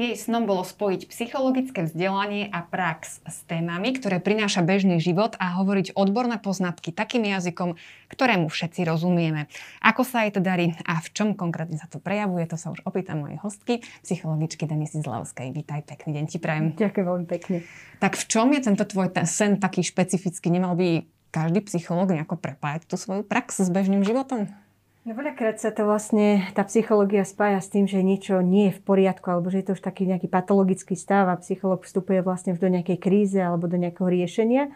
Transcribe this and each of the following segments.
Jej snom bolo spojiť psychologické vzdelanie a prax s témami, ktoré prináša bežný život a hovoriť odborné poznatky takým jazykom, ktorému všetci rozumieme. Ako sa jej to darí a v čom konkrétne sa to prejavuje, to sa už opýtam mojej hostky, psychologičky Denisy Zlavskej. Vítaj, pekný deň ti prajem. Ďakujem veľmi pekne. Tak v čom je tento tvoj ten sen taký špecifický? Nemal by každý psychológ nejako prepájať tú svoju prax s bežným životom? No veľakrát sa to vlastne, tá psychológia spája s tým, že niečo nie je v poriadku, alebo že je to už taký nejaký patologický stav a psychológ vstupuje vlastne do nejakej kríze alebo do nejakého riešenia.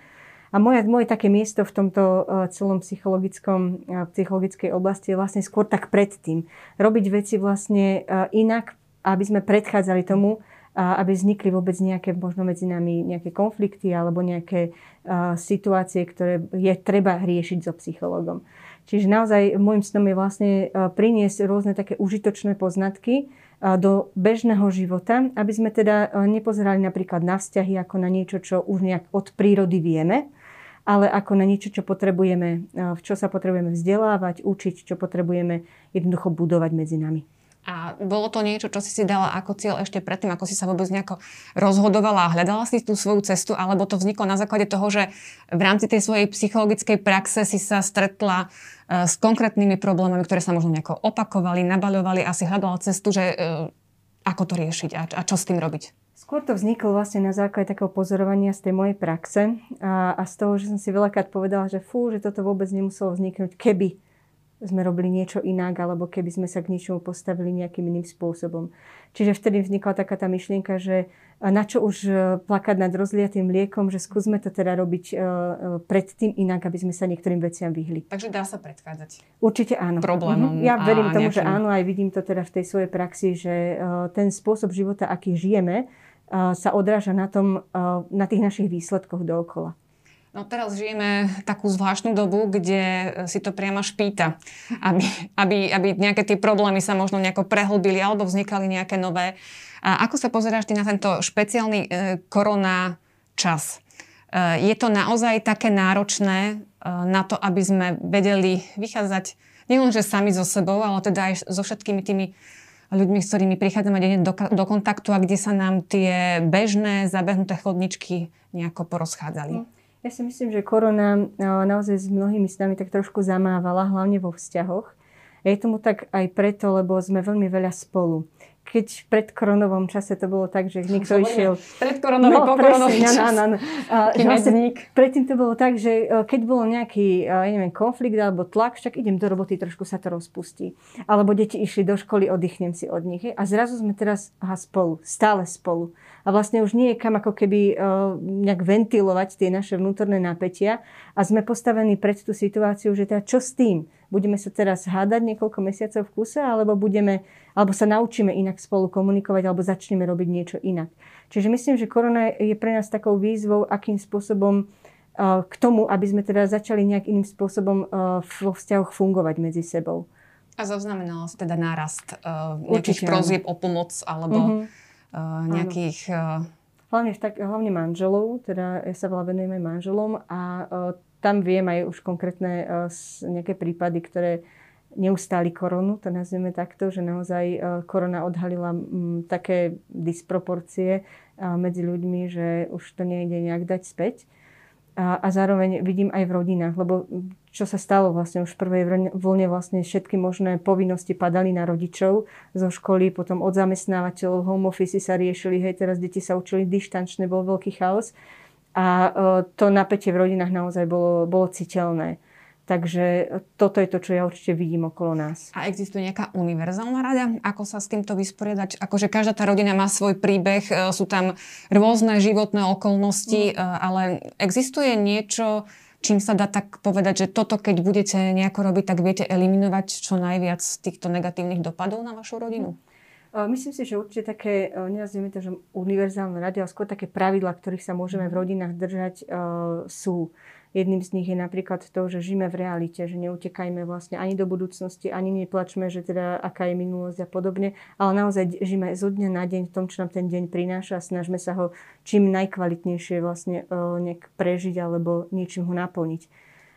A moje, moje také miesto v tomto e, celom psychologickom, e, psychologickej oblasti je vlastne skôr tak predtým. Robiť veci vlastne e, inak, aby sme predchádzali tomu, aby vznikli vôbec nejaké, možno medzi nami nejaké konflikty alebo nejaké situácie, ktoré je treba riešiť so psychologom. Čiže naozaj môjim snom je vlastne e, priniesť rôzne také užitočné poznatky e, do bežného života, aby sme teda e, nepozerali napríklad na vzťahy ako na niečo, čo už nejak od prírody vieme, ale ako na niečo, čo potrebujeme, v čo sa potrebujeme vzdelávať, učiť, čo potrebujeme jednoducho budovať medzi nami. A bolo to niečo, čo si si dala ako cieľ ešte predtým, ako si sa vôbec nejako rozhodovala a hľadala si tú svoju cestu, alebo to vzniklo na základe toho, že v rámci tej svojej psychologickej praxe si sa stretla e, s konkrétnymi problémami, ktoré sa možno nejako opakovali, nabaľovali a si hľadala cestu, že e, ako to riešiť a, a čo s tým robiť. Skôr to vzniklo vlastne na základe takého pozorovania z tej mojej praxe a, a z toho, že som si veľakrát povedala, že fú, že toto vôbec nemuselo vzniknúť, keby sme robili niečo inak, alebo keby sme sa k niečomu postavili nejakým iným spôsobom. Čiže vtedy vznikla taká tá myšlienka, že na čo už e, plakať nad rozliatým mliekom, že skúsme to teda robiť uh, predtým inak, aby sme sa niektorým veciam vyhli. Takže dá sa predchádzať. Určite áno. Problémom. Uh-huh. Ja verím tomu, nejakým... že áno, aj vidím to teda v tej svojej praxi, že ten spôsob života, aký žijeme, sa odráža na tom, na tých našich výsledkoch dookola. No teraz žijeme takú zvláštnu dobu, kde e, si to priamo špíta, aby, aby, aby nejaké tie problémy sa možno nejako prehlbili alebo vznikali nejaké nové. A ako sa pozeráš ty na tento špeciálny e, korona čas? E, je to naozaj také náročné e, na to, aby sme vedeli vychádzať nielenže sami so sebou, ale teda aj so všetkými tými ľuďmi, s ktorými prichádzame denne do, do kontaktu a kde sa nám tie bežné, zabehnuté chodničky nejako porozchádzali. Ja si myslím, že korona e, naozaj s mnohými s nami tak trošku zamávala, hlavne vo vzťahoch. Je tomu tak aj preto, lebo sme veľmi veľa spolu keď v predkoronovom čase to bolo tak, že niekto išiel... Predkoronový, no, pokoronový čas. No, no, no. vlastne, predtým to bolo tak, že e, keď bolo nejaký, e, ja neviem, konflikt alebo tlak, však idem do roboty, trošku sa to rozpustí. Alebo deti išli do školy, oddychnem si od nich. A zrazu sme teraz aha, spolu, stále spolu. A vlastne už nie je kam ako keby uh, nejak ventilovať tie naše vnútorné napätia. A sme postavení pred tú situáciu, že teda čo s tým? Budeme sa teraz hádať niekoľko mesiacov v kuse, alebo budeme alebo sa naučíme inak spolu komunikovať, alebo začneme robiť niečo inak. Čiže myslím, že korona je pre nás takou výzvou, akým spôsobom uh, k tomu, aby sme teda začali nejak iným spôsobom uh, vo vzťahoch fungovať medzi sebou. A zaznamenalo sa teda nárast uh, nejakých prozieb o pomoc alebo uh-huh. Nejakých... Uh... Hlavne, tak, hlavne manželov, teda ja sa veľa venujem aj manželom a uh, tam viem aj už konkrétne uh, nejaké prípady, ktoré neustáli koronu, to nazveme takto, že naozaj e, korona odhalila také disproporcie e, medzi ľuďmi, že už to nejde nejak dať späť. A, a zároveň vidím aj v rodinách, lebo čo sa stalo vlastne už v prvej vlne vlastne všetky možné povinnosti padali na rodičov zo školy, potom od zamestnávateľov, home office sa riešili, hej, teraz deti sa učili dištančne, bol veľký chaos. A e, to napätie v rodinách naozaj bolo, bolo citeľné. Takže toto je to, čo ja určite vidím okolo nás. A existuje nejaká univerzálna rada, ako sa s týmto vysporiadať? Akože každá tá rodina má svoj príbeh, e, sú tam rôzne životné okolnosti, mm. E, ale existuje niečo, čím sa dá tak povedať, že toto keď budete nejako robiť, tak viete eliminovať čo najviac týchto negatívnych dopadov na vašu rodinu? Mm. Myslím si, že určite také, e, nenazvime to, že univerzálne rady, ale skôr také pravidla, ktorých sa môžeme v mm. rodinách držať, sú Jedným z nich je napríklad to, že žijeme v realite, že neutekajme vlastne ani do budúcnosti, ani neplačme, že teda aká je minulosť a podobne, ale naozaj žijeme zo dňa na deň v tom, čo nám ten deň prináša a snažme sa ho čím najkvalitnejšie vlastne nejak prežiť alebo niečím ho naplniť.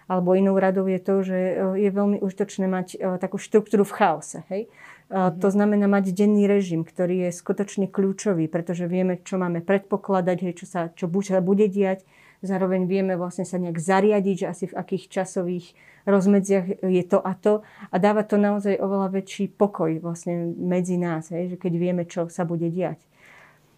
Alebo inou radou je to, že je veľmi užitočné mať takú štruktúru v chaose. Hej? Mm-hmm. To znamená mať denný režim, ktorý je skutočne kľúčový, pretože vieme, čo máme predpokladať, hej, čo sa čo sa bude diať. Zároveň vieme vlastne sa nejak zariadiť, že asi v akých časových rozmedziach je to a to. A dáva to naozaj oveľa väčší pokoj vlastne medzi nás, hej, že keď vieme, čo sa bude diať.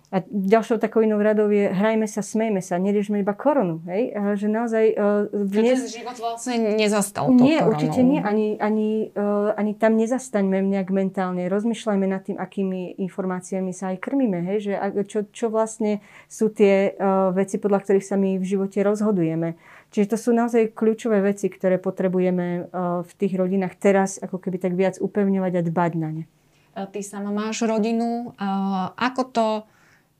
A ďalšou takou inou radou je hrajme sa, smejme sa, neriešme iba koronu. Hej? A že naozaj... Uh, dnes... Že život vlastne nezastal to Nie, koronou. určite nie. Ani, ani, uh, ani tam nezastaňme nejak mentálne. Rozmýšľajme nad tým, akými informáciami sa aj krmíme. Hej? Že, čo, čo vlastne sú tie uh, veci, podľa ktorých sa my v živote rozhodujeme. Čiže to sú naozaj kľúčové veci, ktoré potrebujeme uh, v tých rodinách teraz ako keby tak viac upevňovať a dbať na ne. Ty sama máš rodinu. Uh, ako to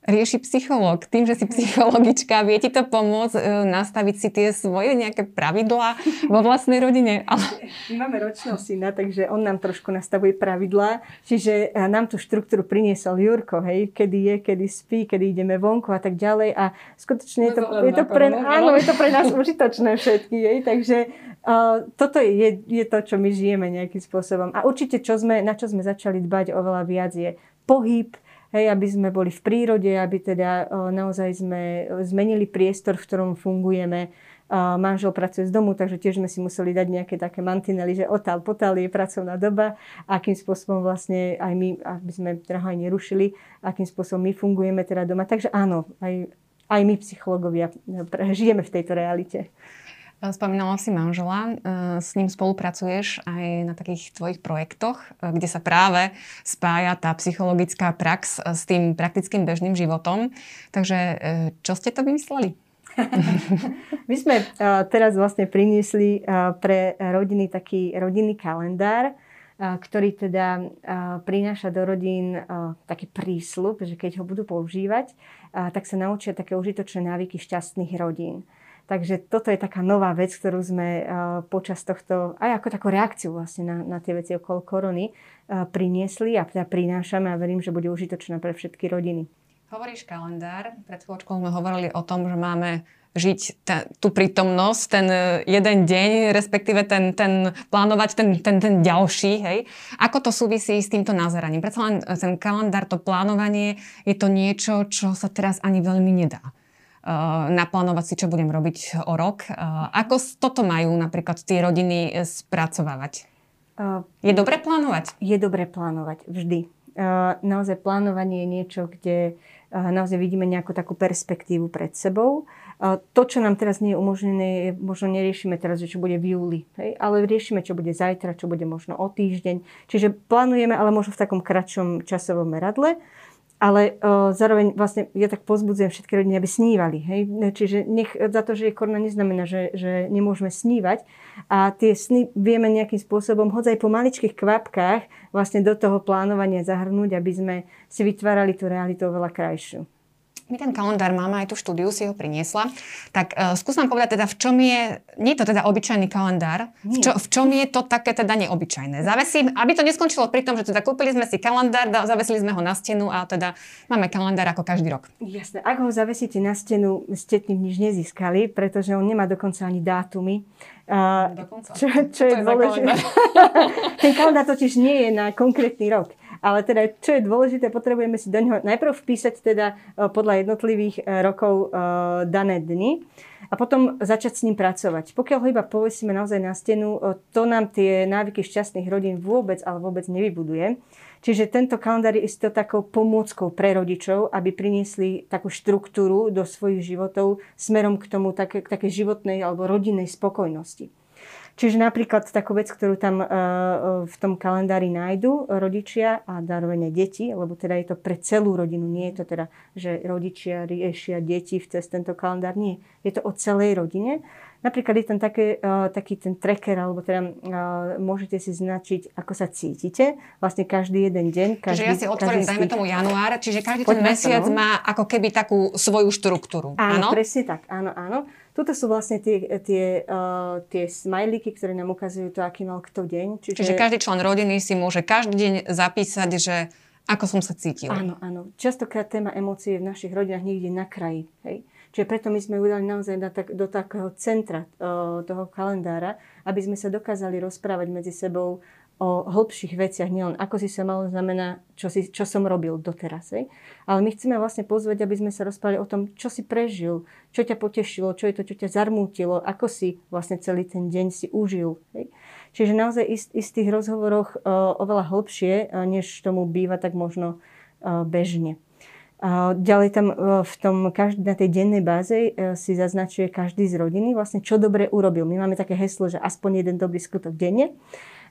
rieši psychológ. Tým, že si psychologička, vie ti to pomôcť e, nastaviť si tie svoje nejaké pravidlá vo vlastnej rodine? Ale... My máme ročného syna, takže on nám trošku nastavuje pravidlá. Čiže e, nám tú štruktúru priniesol Jurko, hej, kedy je, kedy spí, kedy ideme vonku a tak ďalej. A skutočne je to, je to, pre, áno, je to pre nás užitočné všetky. Hej, takže uh, toto je, je to, čo my žijeme nejakým spôsobom. A určite, čo sme, na čo sme začali dbať oveľa viac je pohyb, hej, aby sme boli v prírode, aby teda naozaj sme zmenili priestor, v ktorom fungujeme. Manžel pracuje z domu, takže tiež sme si museli dať nejaké také mantinely, že otál potál je pracovná doba, akým spôsobom vlastne aj my, aby sme teda aj nerušili, akým spôsobom my fungujeme teda doma. Takže áno, aj, aj my psychológovia žijeme v tejto realite. Spomínala si manžela, e, s ním spolupracuješ aj na takých tvojich projektoch, e, kde sa práve spája tá psychologická prax e, s tým praktickým bežným životom. Takže čo ste to vymysleli? My sme teraz vlastne priniesli pre rodiny taký rodinný kalendár, ktorý teda prináša do rodín taký prísľub, že keď ho budú používať, tak sa naučia také užitočné návyky šťastných rodín. Takže toto je taká nová vec, ktorú sme uh, počas tohto, aj ako takú reakciu vlastne na, na tie veci okolo korony, uh, priniesli a teda prinášame a verím, že bude užitočná pre všetky rodiny. Hovoríš kalendár. Pred chvíľočkou sme hovorili o tom, že máme žiť ten, tú prítomnosť, ten e, jeden deň, respektíve ten, ten plánovať ten, ten, ten ďalší. Hej. Ako to súvisí s týmto nazeraním? Predsa len ten kalendár, to plánovanie, je to niečo, čo sa teraz ani veľmi nedá. Eh, naplánovať si, čo budem robiť o rok. Eh, ako toto majú napríklad tie rodiny eh, spracovávať? Je dobre plánovať? Je dobre plánovať, vždy. Naozaj plánovanie je niečo, kde naozaj vidíme nejakú takú perspektívu pred sebou. To, čo nám teraz nie je umožnené, možno neriešime teraz, že čo bude v júli, hej? ale riešime, čo bude zajtra, čo bude možno o týždeň. Čiže plánujeme, ale možno v takom kratšom časovom meradle ale uh, zároveň vlastne ja tak pozbudzujem všetky rodiny, aby snívali. Hej? Čiže nech, za to, že je korona, neznamená, že, že nemôžeme snívať. A tie sny vieme nejakým spôsobom, hoď aj po maličkých kvapkách, vlastne do toho plánovania zahrnúť, aby sme si vytvárali tú realitu oveľa krajšiu. My ten kalendár máme, aj tú štúdiu si ho priniesla. Tak uh, skús nám povedať teda, v čom je, nie je to teda obyčajný kalendár, v, čo, v čom je to také teda neobyčajné. Zavesím, aby to neskončilo pri tom, že teda kúpili sme si kalendár, zavesili sme ho na stenu a teda máme kalendár ako každý rok. Jasné, ak ho zavesíte na stenu, ste tým nič nezískali, pretože on nemá dokonca ani dátumy. Uh, dokonca. Čo, čo je, je dôležité. ten kalendár totiž nie je na konkrétny rok. Ale teda, čo je dôležité, potrebujeme si do neho najprv vpísať teda e, podľa jednotlivých e, rokov e, dané dni a potom začať s ním pracovať. Pokiaľ ho iba povesíme naozaj na stenu, to nám tie návyky šťastných rodín vôbec, ale vôbec nevybuduje. Čiže tento kalendár je isto takou pomôckou pre rodičov, aby priniesli takú štruktúru do svojich životov smerom k tomu také, k takej životnej alebo rodinnej spokojnosti. Čiže napríklad takú vec, ktorú tam uh, v tom kalendári nájdu rodičia a zároveň aj deti, lebo teda je to pre celú rodinu, nie je to teda, že rodičia riešia deti cez tento kalendár, nie. Je to o celej rodine. Napríklad je tam také, uh, taký ten tracker, alebo teda uh, môžete si značiť, ako sa cítite. Vlastne každý jeden deň. Každý, čiže ja si otvorím, dajme tomu január, čiže každý ten mesiac má ako keby takú svoju štruktúru. Áno, áno? presne tak, áno, áno. Toto sú vlastne tie, tie, uh, tie smajlíky, ktoré nám ukazujú to, aký mal kto deň. Čiže... Čiže každý člen rodiny si môže každý deň zapísať, že ako som sa cítil. Áno, áno. Častokrát téma emócie v našich rodinách niekde na kraji. Hej? Čiže preto my sme udali naozaj na tak, do takého centra o, toho kalendára, aby sme sa dokázali rozprávať medzi sebou o hĺbších veciach, nielen ako si sa malo znamená, čo, si, čo som robil doteraz. Hej. Ale my chceme vlastne pozvať, aby sme sa rozprávali o tom, čo si prežil, čo ťa potešilo, čo je to, čo ťa zarmútilo, ako si vlastne celý ten deň si užil. Hej. Čiže naozaj ist, istých rozhovoroch uh, oveľa hlbšie, uh, než tomu býva tak možno uh, bežne. A ďalej tam v tom, každý, na tej dennej báze si zaznačuje každý z rodiny vlastne, čo dobre urobil. My máme také heslo, že aspoň jeden dobrý skutok denne.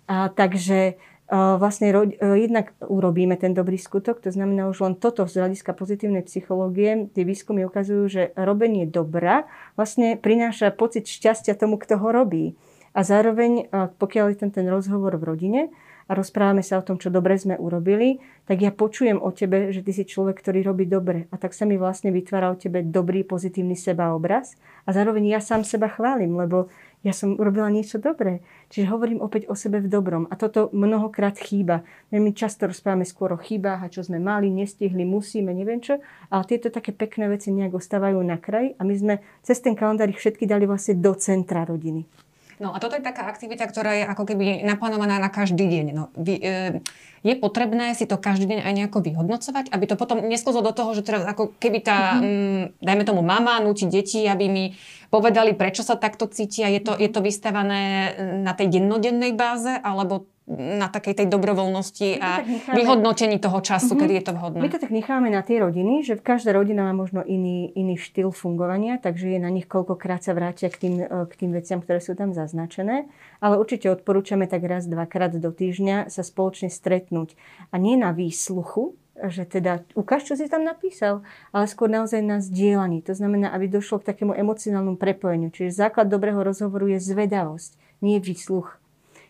A, takže a, vlastne a, jednak urobíme ten dobrý skutok, to znamená už len toto z hľadiska pozitívnej psychológie. Tie výskumy ukazujú, že robenie dobra vlastne prináša pocit šťastia tomu, kto ho robí. A zároveň, a, pokiaľ je ten, ten rozhovor v rodine, a rozprávame sa o tom, čo dobre sme urobili, tak ja počujem o tebe, že ty si človek, ktorý robí dobre. A tak sa mi vlastne vytvára o tebe dobrý, pozitívny sebaobraz. A zároveň ja sám seba chválim, lebo ja som urobila niečo dobré. Čiže hovorím opäť o sebe v dobrom. A toto mnohokrát chýba. My často rozprávame skôr o chybách a čo sme mali, nestihli, musíme, neviem čo. Ale tieto také pekné veci nejak ostávajú na kraj a my sme cez ten kalendár ich všetky dali vlastne do centra rodiny. No a toto je taká aktivita, ktorá je ako keby naplánovaná na každý deň. No, vy, e, je potrebné si to každý deň aj nejako vyhodnocovať, aby to potom nesklzlo do toho, že teraz ako keby tá, mm-hmm. m, dajme tomu mama, nutí deti, aby mi povedali, prečo sa takto cítia. Je to, je to vystavané na tej dennodennej báze, alebo na takej tej dobrovoľnosti a necháme... vyhodnotení toho času, uh-huh. kedy je to vhodné. My to tak necháme na tie rodiny, že každá rodina má možno iný, iný štýl fungovania, takže je na nich koľkokrát sa vrátia k tým, e, k tým veciam, ktoré sú tam zaznačené. Ale určite odporúčame tak raz, dvakrát do týždňa sa spoločne stretnúť. A nie na výsluchu, že teda ukáž, čo si tam napísal, ale skôr naozaj na zdieľaní. To znamená, aby došlo k takému emocionálnemu prepojeniu. Čiže základ dobrého rozhovoru je zvedavosť, nie výsluch.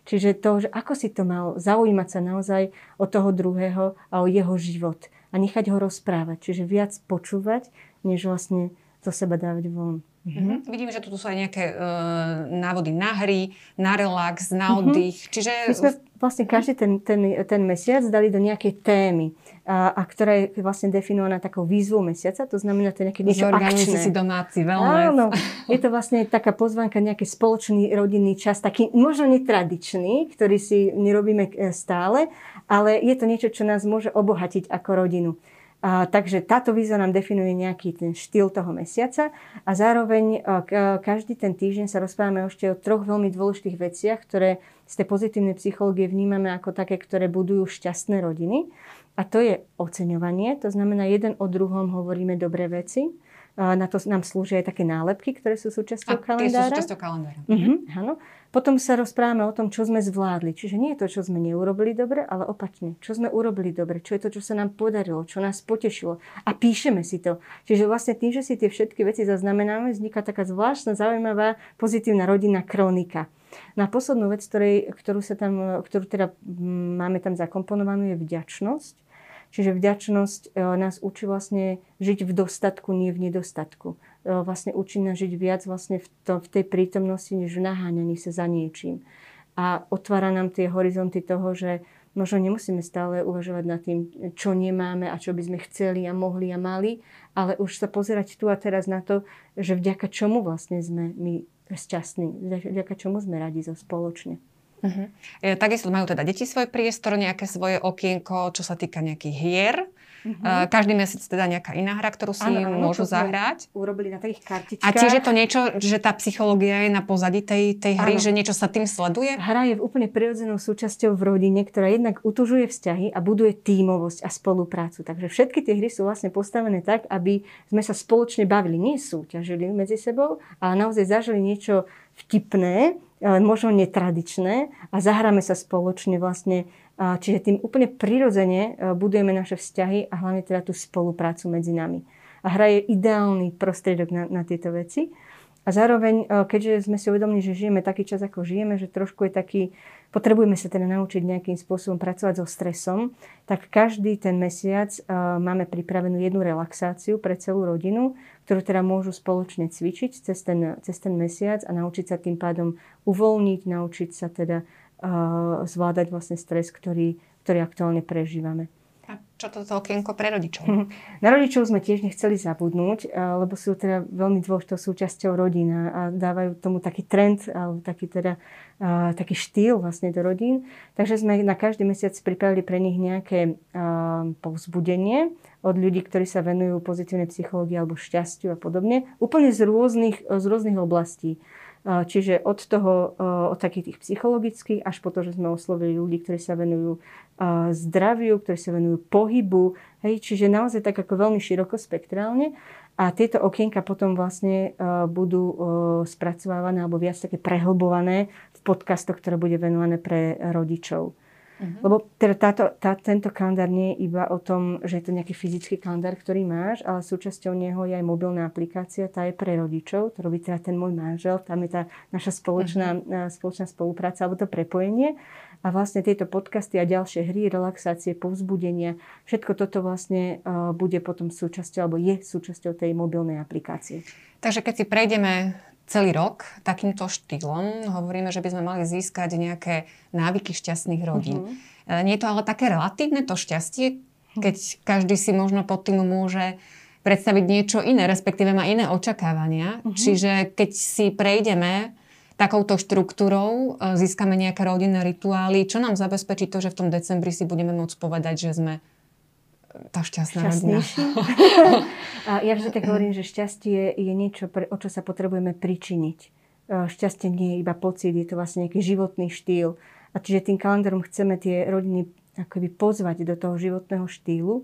Čiže to, že ako si to mal zaujímať sa naozaj o toho druhého a o jeho život a nechať ho rozprávať. Čiže viac počúvať, než vlastne zo seba dávať von. Mm-hmm. Vidím, že tu sú aj nejaké uh, návody na hry, na relax, na mhm. oddych. Mm-hmm. Čiže... My sme vlastne každý ten, ten, ten mesiac dali do nejakej témy, a, a ktorá je vlastne definovaná takou výzvou mesiaca, to znamená, to je nejaké niečo akčné. si domáci wellness. Áno, je to vlastne taká pozvánka, nejaký spoločný rodinný čas, taký možno netradičný, ktorý si nerobíme e, stále, ale je to niečo, čo nás môže obohatiť ako rodinu. A, takže táto výzva nám definuje nejaký ten štýl toho mesiaca a zároveň a, k, každý ten týždeň sa rozprávame ešte o troch veľmi dôležitých veciach, ktoré z tej pozitívnej psychológie vnímame ako také, ktoré budujú šťastné rodiny. A to je oceňovanie, to znamená jeden o druhom hovoríme dobré veci. A na to nám slúžia aj také nálepky, ktoré sú súčasťou kalendára. sú súčasťou kalendára. Uh-huh, áno. Potom sa rozprávame o tom, čo sme zvládli. Čiže nie je to, čo sme neurobili dobre, ale opačne. Čo sme urobili dobre, čo je to, čo sa nám podarilo, čo nás potešilo. A píšeme si to. Čiže vlastne tým, že si tie všetky veci zaznamenáme, vzniká taká zvláštna, zaujímavá, pozitívna rodinná kronika. Na poslednú vec, ktorej, ktorú, sa tam, ktorú teda máme tam zakomponovanú, je vďačnosť. Čiže vďačnosť e, nás učí vlastne žiť v dostatku, nie v nedostatku. E, vlastne učí nás žiť viac vlastne v, to, v tej prítomnosti, než v naháňaní sa za niečím. A otvára nám tie horizonty toho, že možno nemusíme stále uvažovať nad tým, čo nemáme a čo by sme chceli a mohli a mali, ale už sa pozerať tu a teraz na to, že vďaka čomu vlastne sme my šťastní, vďaka čomu sme radi zo spoločne. Uh-huh. takisto majú teda deti svoj priestor, nejaké svoje okienko, čo sa týka nejakých hier. Uh-huh. Každý mesiac teda nejaká iná hra, ktorú si ano, ano, môžu zahrať. Urobili na takých kartičkách. A tiež je to niečo, že tá psychológia je na pozadí tej, tej hry, ano. že niečo sa tým sleduje? Hra je úplne prirodzenou súčasťou v rodine, ktorá jednak utužuje vzťahy a buduje tímovosť a spoluprácu. Takže všetky tie hry sú vlastne postavené tak, aby sme sa spoločne bavili, nie súťažili medzi sebou, ale naozaj zažili niečo vtipné, možno netradičné a zahráme sa spoločne vlastne. Čiže tým úplne prirodzene e, budujeme naše vzťahy a hlavne teda tú spoluprácu medzi nami. A hra je ideálny prostriedok na, na tieto veci. A zároveň, keďže sme si uvedomili, že žijeme taký čas, ako žijeme, že trošku je taký, potrebujeme sa teda naučiť nejakým spôsobom pracovať so stresom, tak každý ten mesiac e, máme pripravenú jednu relaxáciu pre celú rodinu, ktorú teda môžu spoločne cvičiť cez ten, cez ten mesiac a naučiť sa tým pádom uvoľniť, naučiť sa teda uh, zvládať vlastne stres, ktorý, ktorý aktuálne prežívame. A čo toto okienko pre rodičov? Na rodičov sme tiež nechceli zabudnúť, lebo sú teda veľmi dôležitou súčasťou rodina a dávajú tomu taký trend, alebo taký teda taký štýl vlastne do rodín. Takže sme na každý mesiac pripravili pre nich nejaké povzbudenie od ľudí, ktorí sa venujú pozitívnej psychológii alebo šťastiu a podobne. Úplne z rôznych, z rôznych oblastí. Čiže od toho, od takých tých psychologických, až po to, že sme oslovili ľudí, ktorí sa venujú zdraviu, ktorí sa venujú pohybu. Hej, čiže naozaj tak ako veľmi širokospektrálne. A tieto okienka potom vlastne budú spracovávané alebo viac také prehlbované v podcastoch, ktoré bude venované pre rodičov. Uh-huh. Lebo teda táto, tá, tento kalendár nie je iba o tom, že je to nejaký fyzický kalendár, ktorý máš, ale súčasťou neho je aj mobilná aplikácia, tá je pre rodičov, to robí teda ten môj manžel, tam je tá naša spoločná, uh-huh. spoločná spolupráca alebo to prepojenie. A vlastne tieto podcasty a ďalšie hry, relaxácie, povzbudenia, všetko toto vlastne uh, bude potom súčasťou, alebo je súčasťou tej mobilnej aplikácie. Takže keď si prejdeme celý rok takýmto štýlom, hovoríme, že by sme mali získať nejaké návyky šťastných rodín. Uh-huh. Nie je to ale také relatívne to šťastie, keď každý si možno pod tým môže predstaviť niečo iné, respektíve má iné očakávania. Uh-huh. Čiže keď si prejdeme takouto štruktúrou e, získame nejaké rodinné rituály, čo nám zabezpečí to, že v tom decembri si budeme môcť povedať, že sme tá šťastná rodina. a ja vždy tak hovorím, že šťastie je niečo, o čo sa potrebujeme pričiniť. Šťastie nie je iba pocit, je to vlastne nejaký životný štýl. A čiže tým kalendárom chceme tie rodiny akoby pozvať do toho životného štýlu,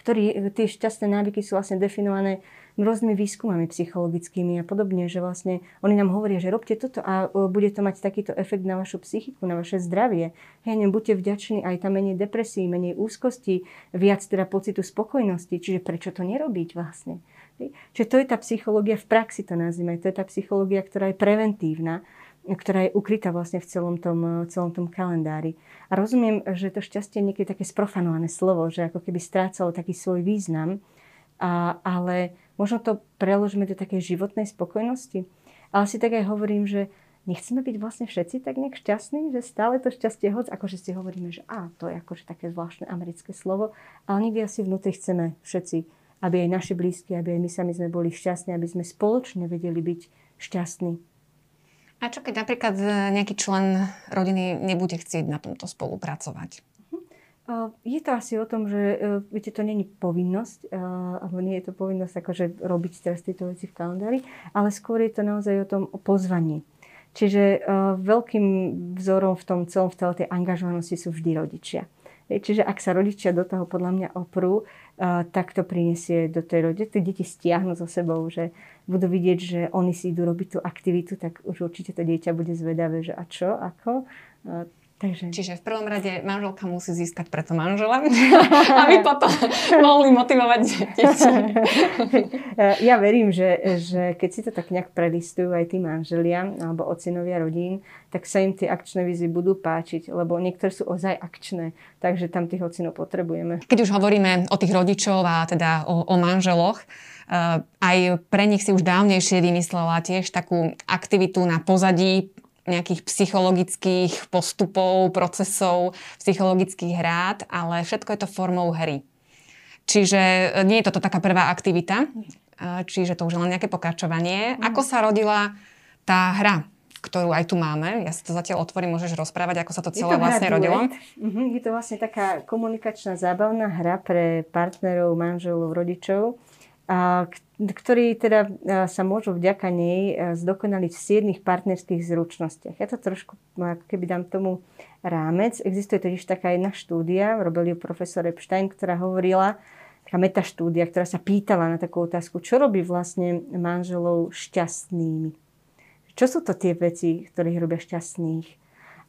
ktorý, tie šťastné návyky sú vlastne definované rôznymi výskumami psychologickými a podobne, že vlastne oni nám hovoria, že robte toto a bude to mať takýto efekt na vašu psychiku, na vaše zdravie. Hej, buďte vďační, aj tam menej depresí, menej úzkosti, viac teda pocitu spokojnosti. Čiže prečo to nerobiť vlastne? Hej. Čiže to je tá psychológia v praxi, to nazvime. To je tá psychológia, ktorá je preventívna ktorá je ukrytá vlastne v celom tom, celom tom kalendári. A rozumiem, že to šťastie je niekedy také sprofanované slovo, že ako keby strácalo taký svoj význam, a, ale Možno to preložíme do takej životnej spokojnosti. Ale si tak aj hovorím, že nechceme byť vlastne všetci tak nejak šťastní, že stále to šťastie hoď, akože si hovoríme, že á, to je akože také zvláštne americké slovo, ale niekde asi vnútri chceme všetci, aby aj naši blízki, aby aj my sami sme boli šťastní, aby sme spoločne vedeli byť šťastní. A čo keď napríklad nejaký člen rodiny nebude chcieť na tomto spolupracovať? Je to asi o tom, že e, viete, to není povinnosť, alebo nie je to povinnosť akože robiť teraz tieto veci v kalendári, ale skôr je to naozaj o tom o pozvaní. Čiže uh, veľkým vzorom v tom celom, v celej tej angažovanosti sú vždy rodičia. Čiže ak sa rodičia do toho podľa mňa oprú, uh, tak to prinesie do tej rodiny. Tie deti stiahnu so sebou, že budú vidieť, že oni si idú robiť tú aktivitu, tak už určite to dieťa bude zvedavé, že a čo, ako. Takže... Čiže v prvom rade manželka musí získať preto manžela, aby potom mohli motivovať deti. ja verím, že, že keď si to tak nejak prelistujú aj tí manželia alebo ocinovia rodín, tak sa im tie akčné vízy budú páčiť, lebo niektoré sú ozaj akčné, takže tam tých ocinov potrebujeme. Keď už hovoríme o tých rodičov a teda o, o manželoch, Uh, aj pre nich si už dávnejšie vymyslela tiež takú aktivitu na pozadí nejakých psychologických postupov, procesov, psychologických hrád, ale všetko je to formou hry. Čiže e, nie je toto taká prvá aktivita, e, čiže to už je len nejaké pokračovanie. Mm. Ako sa rodila tá hra, ktorú aj tu máme? Ja si to zatiaľ otvorím, môžeš rozprávať, ako sa to celé to vlastne rodilo. Mm-hmm. Je to vlastne taká komunikačná zábavná hra pre partnerov, manželov, rodičov, ktorí teda sa môžu vďaka nej zdokonaliť v siedmých partnerských zručnostiach. Ja to trošku, no, ako keby dám tomu rámec. Existuje totiž taká jedna štúdia, robil ju profesor Epstein, ktorá hovorila, taká metaštúdia, ktorá sa pýtala na takú otázku, čo robí vlastne manželov šťastnými. Čo sú to tie veci, ktoré ich robia šťastných?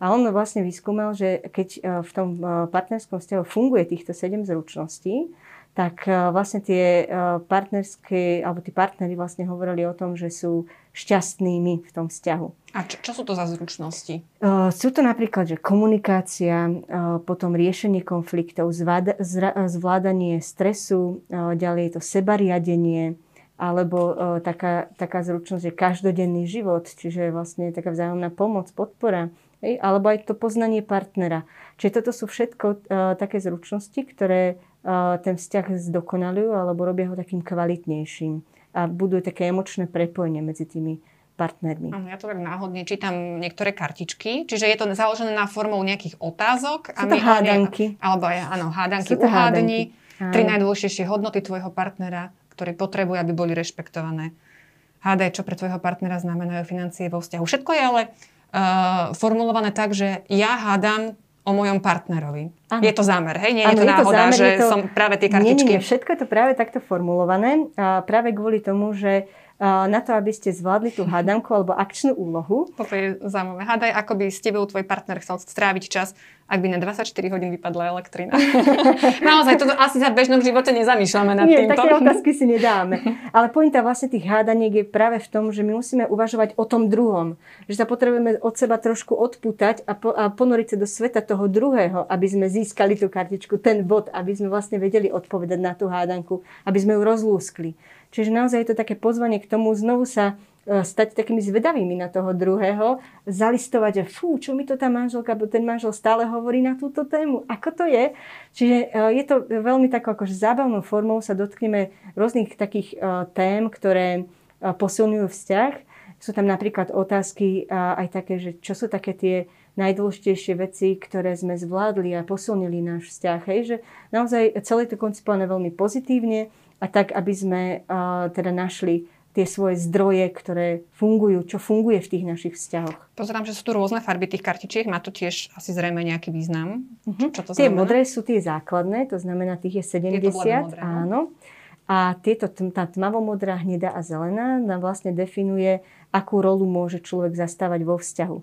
A on vlastne vyskúmal, že keď v tom partnerskom vzťahu funguje týchto sedem zručností, tak e, vlastne tie e, partnerské, alebo tí partnery vlastne hovorili o tom, že sú šťastnými v tom vzťahu. A čo, čo sú to za zručnosti? Uh, sú to napríklad, že komunikácia, potom riešenie konfliktov, zvládanie stresu, ďalej je to sebariadenie, alebo taká, taká zručnosť je každodenný život, čiže vlastne taká vzájomná pomoc, podpora? Alebo aj to poznanie partnera. Čiže toto sú všetko také zručnosti, ktoré ten vzťah zdokonalujú alebo robia ho takým kvalitnejším a budujú také emočné prepojenie medzi tými partnermi. Áno, ja to tak náhodne čítam niektoré kartičky, čiže je to založené na formou nejakých otázok. Sú to a my, hádanky. Alebo aj, áno, hádanky, uhádni, tri najdôležitejšie hodnoty tvojho partnera, ktoré potrebuje, aby boli rešpektované. Hádaj, čo pre tvojho partnera znamenajú financie vo vzťahu. Všetko je ale uh, formulované tak, že ja hádam o mojom partnerovi. Ano. Je to zámer, hej? Nie ano, je to náhoda, to zámer, že to... som práve tie kartičky... Nie, nie, všetko je to práve takto formulované. A práve kvôli tomu, že na to, aby ste zvládli tú hádanku alebo akčnú úlohu. Toto je zaujímavé. Hádaj, ako by s tebou tvoj partner chcel stráviť čas, ak by na 24 hodín vypadla elektrina. Naozaj, toto asi sa v bežnom živote nezamýšľame nad Nie, týmto. také otázky si nedáme. Ale pointa vlastne tých hádaniek je práve v tom, že my musíme uvažovať o tom druhom. Že sa potrebujeme od seba trošku odputať a, po, a ponoriť sa do sveta toho druhého, aby sme získali tú kartičku, ten bod, aby sme vlastne vedeli odpovedať na tú hádanku, aby sme ju rozlúskli. Čiže naozaj je to také pozvanie k tomu znovu sa stať takými zvedavými na toho druhého, zalistovať, že fú, čo mi to tá manželka, bo ten manžel stále hovorí na túto tému, ako to je. Čiže e, je to veľmi takou akože zábavnou formou, sa dotkneme rôznych takých e, tém, ktoré posilňujú vzťah. Sú tam napríklad otázky aj také, že čo sú také tie najdôležitejšie veci, ktoré sme zvládli a posilnili náš vzťah. Hej, že naozaj celé to koncipované veľmi pozitívne a tak, aby sme teda našli tie svoje zdroje, ktoré fungujú, čo funguje v tých našich vzťahoch. Pozerám, že sú tu rôzne farby tých kartičiek, má to tiež asi zrejme nejaký význam. Uh-huh. Čo to tie modré sú tie základné, to znamená, tých je 70. Je modré, no? áno. A tieto, tá tmavomodrá, hnedá a zelená nám vlastne definuje, akú rolu môže človek zastávať vo vzťahu.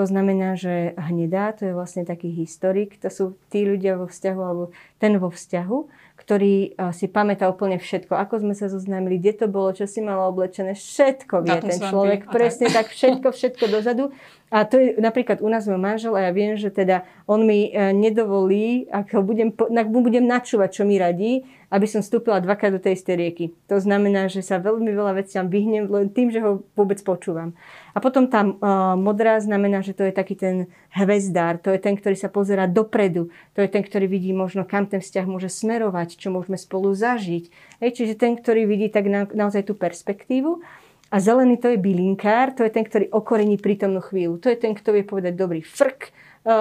To znamená, že hnedá, to je vlastne taký historik, to sú tí ľudia vo vzťahu, alebo ten vo vzťahu, ktorý eh, si pamätá úplne všetko. Ako sme sa zoznámili, kde to bolo, čo si malo oblečené, všetko vie ten človek. Presne tak, všetko, všetko dozadu. A to je napríklad u nás môj manžel a ja viem, že teda on mi e, nedovolí, ak ho budem, ak mu budem načúvať, čo mi radí, aby som vstúpila dvakrát do tej istej rieky. To znamená, že sa veľmi veľa veciam vyhnem len tým, že ho vôbec počúvam. A potom tam uh, modrá znamená, že to je taký ten hvezdár, to je ten, ktorý sa pozera dopredu, to je ten, ktorý vidí možno, kam ten vzťah môže smerovať, čo môžeme spolu zažiť. Hej, čiže ten, ktorý vidí tak na, naozaj tú perspektívu. A zelený to je bylinkár, to je ten, ktorý okorení prítomnú chvíľu. To je ten, kto vie povedať dobrý frk, e,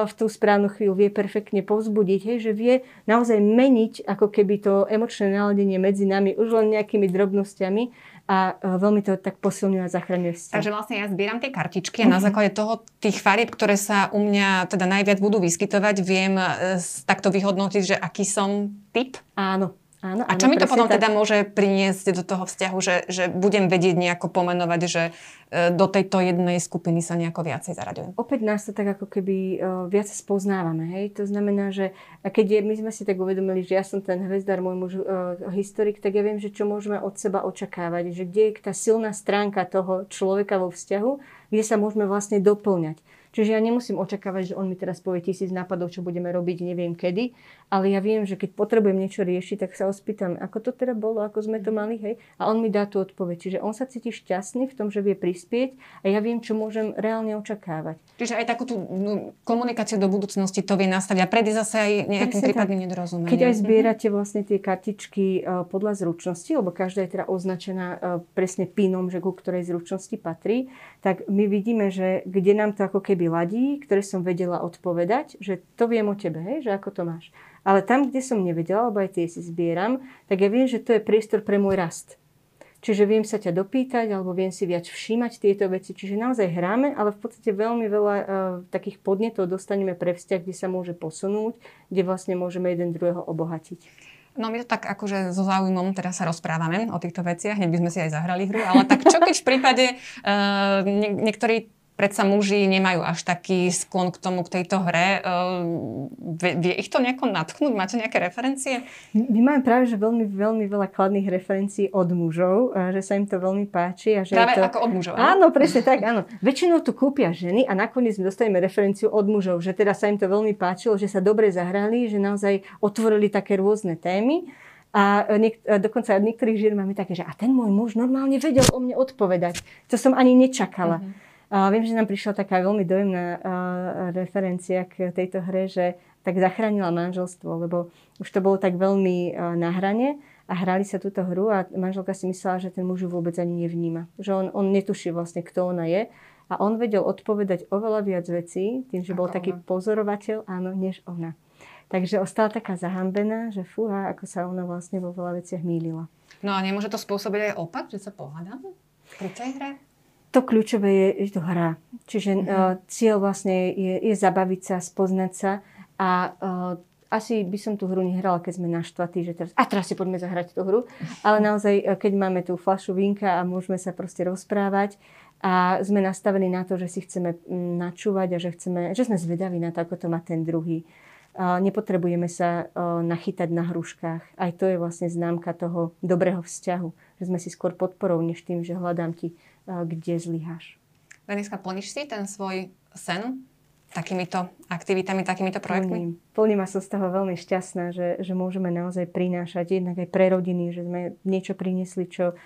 v tú správnu chvíľu vie perfektne povzbudiť, hej, že vie naozaj meniť ako keby to emočné naladenie medzi nami už len nejakými drobnosťami a e, veľmi to tak posilňuje a zachraňuje vzťah. Takže vlastne ja zbieram tie kartičky a na základe toho tých farieb, ktoré sa u mňa teda najviac budú vyskytovať, viem e, takto vyhodnotiť, že aký som typ? Áno, Áno, a čo mi to potom tak... teda môže priniesť do toho vzťahu, že, že budem vedieť nejako pomenovať, že e, do tejto jednej skupiny sa nejako viacej zaraďujem? Opäť nás to tak ako keby uh, viac spoznávame. Hej? To znamená, že keď je, my sme si tak uvedomili, že ja som ten hvezdár, môj muž uh, historik, tak ja viem, že čo môžeme od seba očakávať. Že kde je tá silná stránka toho človeka vo vzťahu, kde sa môžeme vlastne doplňať. Čiže ja nemusím očakávať, že on mi teraz povie tisíc nápadov, čo budeme robiť, neviem kedy, ale ja viem, že keď potrebujem niečo riešiť, tak sa ho spýtam, ako to teda bolo, ako sme to mali, hej, a on mi dá tú odpoveď. Čiže on sa cíti šťastný v tom, že vie prispieť a ja viem, čo môžem reálne očakávať. Čiže aj takú tú no, komunikáciu do budúcnosti to vie nastaviť a predy zase aj nejakým prípadným nedorozumením. Keď aj mhm. zbierate vlastne tie kartičky uh, podľa zručnosti, lebo každá je teda označená uh, presne pinom, že ku ktorej zručnosti patrí, tak my vidíme, že kde nám to ako keby ladí, ktoré som vedela odpovedať, že to viem o tebe, hej, že ako to máš. Ale tam, kde som nevedela, alebo aj tie si zbieram, tak ja viem, že to je priestor pre môj rast. Čiže viem sa ťa dopýtať, alebo viem si viac všímať tieto veci. Čiže naozaj hráme, ale v podstate veľmi veľa uh, takých podnetov dostaneme pre vzťah, kde sa môže posunúť, kde vlastne môžeme jeden druhého obohatiť. No my to tak akože so záujmom teraz sa rozprávame o týchto veciach, hneď by sme si aj zahrali hru, ale tak čo keď v prípade uh, nie, niektorí predsa muži nemajú až taký sklon k tomu, k tejto hre. Ehm, vie, vie ich to nejako natchnúť? Máte nejaké referencie? My máme práve že veľmi, veľmi veľa kladných referencií od mužov, že sa im to veľmi páči. A že práve to... ako od mužov? Áno? áno, presne tak, áno. Väčšinou to kúpia ženy a nakoniec my dostaneme referenciu od mužov, že teda sa im to veľmi páčilo, že sa dobre zahrali, že naozaj otvorili také rôzne témy. A, niek- dokonca od niektorých žien máme také, že a ten môj muž normálne vedel o mne odpovedať. To som ani nečakala. Mm-hmm. Viem, že nám prišla taká veľmi dojemná referencia k tejto hre, že tak zachránila manželstvo, lebo už to bolo tak veľmi na hrane a hrali sa túto hru a manželka si myslela, že ten muž ju vôbec ani nevníma. Že on, on netuší vlastne, kto ona je. A on vedel odpovedať oveľa viac vecí, tým, že Ako bol ona. taký pozorovateľ, áno, než ona. Takže ostala taká zahambená, že fúha, ako sa ona vlastne vo veľa veciach mýlila. No a nemôže to spôsobiť aj opak, že sa pohádame pri tej hre? To kľúčové je, je to hra. Čiže mm-hmm. uh, cieľ vlastne je, je zabaviť sa, spoznať sa a uh, asi by som tú hru nehrala, keď sme naštvatí, že teraz, a teraz si poďme zahrať tú hru. Ale naozaj, uh, keď máme tú flašu vinka a môžeme sa proste rozprávať a sme nastavení na to, že si chceme mm, načúvať a že, chceme, že sme zvedaví na to, ako to má ten druhý. Nepotrebujeme sa nachytať na hruškách. Aj to je vlastne známka toho dobrého vzťahu. Že sme si skôr podporou, než tým, že hľadám ti, kde zlyháš. Deniska, plníš si ten svoj sen takýmito aktivitami, takýmito projektmi? Plním. Plním a som z toho veľmi šťastná, že, že môžeme naozaj prinášať jednak aj pre rodiny, že sme niečo priniesli, čo uh,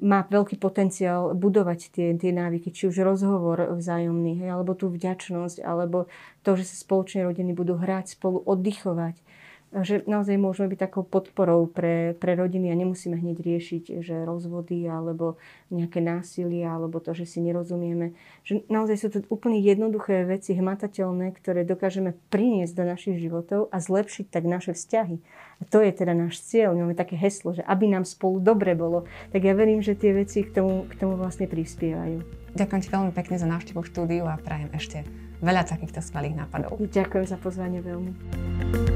má veľký potenciál budovať tie, tie návyky, či už rozhovor vzájomný, hej, alebo tú vďačnosť, alebo to, že sa spoločne rodiny budú hrať spolu, oddychovať že naozaj môžeme byť takou podporou pre, pre rodiny a nemusíme hneď riešiť, že rozvody alebo nejaké násilie alebo to, že si nerozumieme. Že naozaj sú to úplne jednoduché veci, hmatateľné, ktoré dokážeme priniesť do našich životov a zlepšiť tak naše vzťahy. A to je teda náš cieľ. Máme také heslo, že aby nám spolu dobre bolo. Tak ja verím, že tie veci k tomu, k tomu vlastne prispievajú. Ďakujem ti veľmi pekne za návštevu štúdiu a prajem ešte veľa takýchto skvelých nápadov. Ďakujem za pozvanie veľmi.